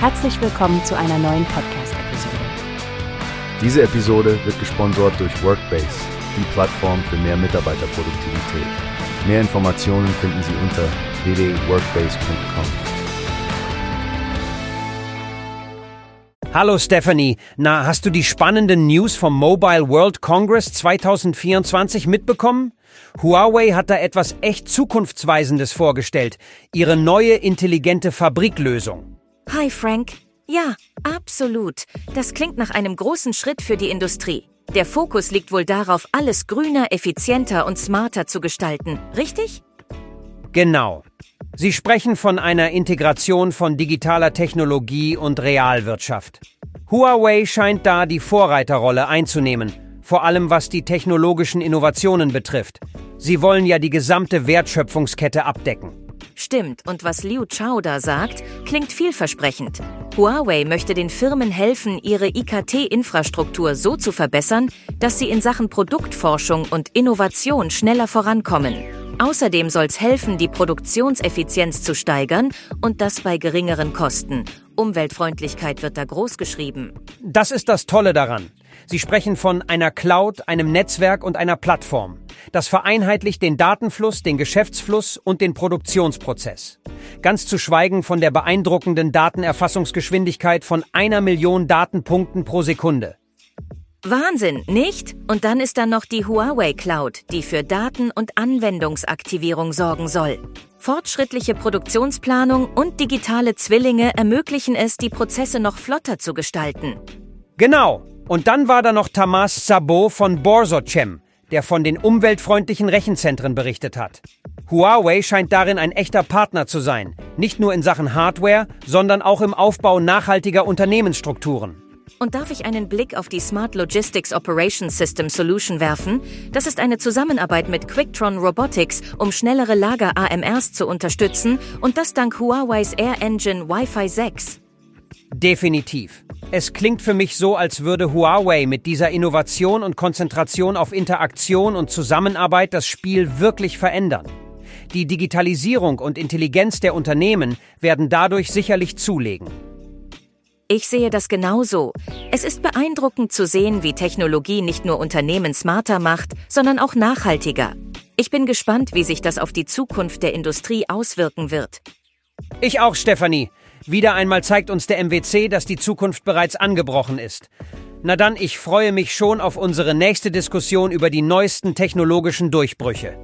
Herzlich willkommen zu einer neuen Podcast-Episode. Diese Episode wird gesponsert durch Workbase, die Plattform für mehr Mitarbeiterproduktivität. Mehr Informationen finden Sie unter www.workbase.com. Hallo Stephanie, na, hast du die spannenden News vom Mobile World Congress 2024 mitbekommen? Huawei hat da etwas echt Zukunftsweisendes vorgestellt, ihre neue intelligente Fabriklösung. Hi Frank. Ja, absolut. Das klingt nach einem großen Schritt für die Industrie. Der Fokus liegt wohl darauf, alles grüner, effizienter und smarter zu gestalten, richtig? Genau. Sie sprechen von einer Integration von digitaler Technologie und Realwirtschaft. Huawei scheint da die Vorreiterrolle einzunehmen, vor allem was die technologischen Innovationen betrifft. Sie wollen ja die gesamte Wertschöpfungskette abdecken. Stimmt, und was Liu Chao da sagt, klingt vielversprechend. Huawei möchte den Firmen helfen, ihre IKT-Infrastruktur so zu verbessern, dass sie in Sachen Produktforschung und Innovation schneller vorankommen. Außerdem soll es helfen, die Produktionseffizienz zu steigern und das bei geringeren Kosten. Umweltfreundlichkeit wird da groß geschrieben. Das ist das Tolle daran. Sie sprechen von einer Cloud, einem Netzwerk und einer Plattform. Das vereinheitlicht den Datenfluss, den Geschäftsfluss und den Produktionsprozess. Ganz zu schweigen von der beeindruckenden Datenerfassungsgeschwindigkeit von einer Million Datenpunkten pro Sekunde. Wahnsinn, nicht? Und dann ist da noch die Huawei Cloud, die für Daten- und Anwendungsaktivierung sorgen soll. Fortschrittliche Produktionsplanung und digitale Zwillinge ermöglichen es, die Prozesse noch flotter zu gestalten. Genau. Und dann war da noch Tamas Sabo von Borsocem, der von den umweltfreundlichen Rechenzentren berichtet hat. Huawei scheint darin ein echter Partner zu sein, nicht nur in Sachen Hardware, sondern auch im Aufbau nachhaltiger Unternehmensstrukturen. Und darf ich einen Blick auf die Smart Logistics Operations System Solution werfen? Das ist eine Zusammenarbeit mit Quicktron Robotics, um schnellere Lager-AMRs zu unterstützen und das dank Huawei's Air Engine Wi-Fi 6. Definitiv. Es klingt für mich so, als würde Huawei mit dieser Innovation und Konzentration auf Interaktion und Zusammenarbeit das Spiel wirklich verändern. Die Digitalisierung und Intelligenz der Unternehmen werden dadurch sicherlich zulegen. Ich sehe das genauso. Es ist beeindruckend zu sehen, wie Technologie nicht nur Unternehmen smarter macht, sondern auch nachhaltiger. Ich bin gespannt, wie sich das auf die Zukunft der Industrie auswirken wird. Ich auch, Stefanie. Wieder einmal zeigt uns der MWC, dass die Zukunft bereits angebrochen ist. Na dann, ich freue mich schon auf unsere nächste Diskussion über die neuesten technologischen Durchbrüche.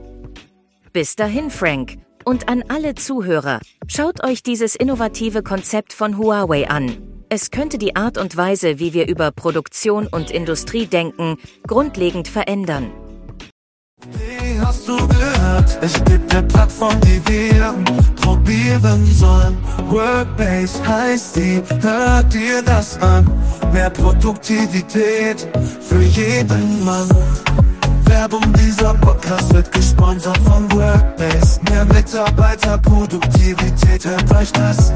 Bis dahin, Frank. Und an alle Zuhörer, schaut euch dieses innovative Konzept von Huawei an. Es könnte die Art und Weise, wie wir über Produktion und Industrie denken, grundlegend verändern. Wie hast du? Es gibt eine Plattform, die wir probieren sollen. Workbase heißt die, hört dir das an. Mehr Produktivität für jeden Mann. Werbung dieser Podcast wird gesponsert von Workbase. Mehr Mitarbeiterproduktivität, hört euch das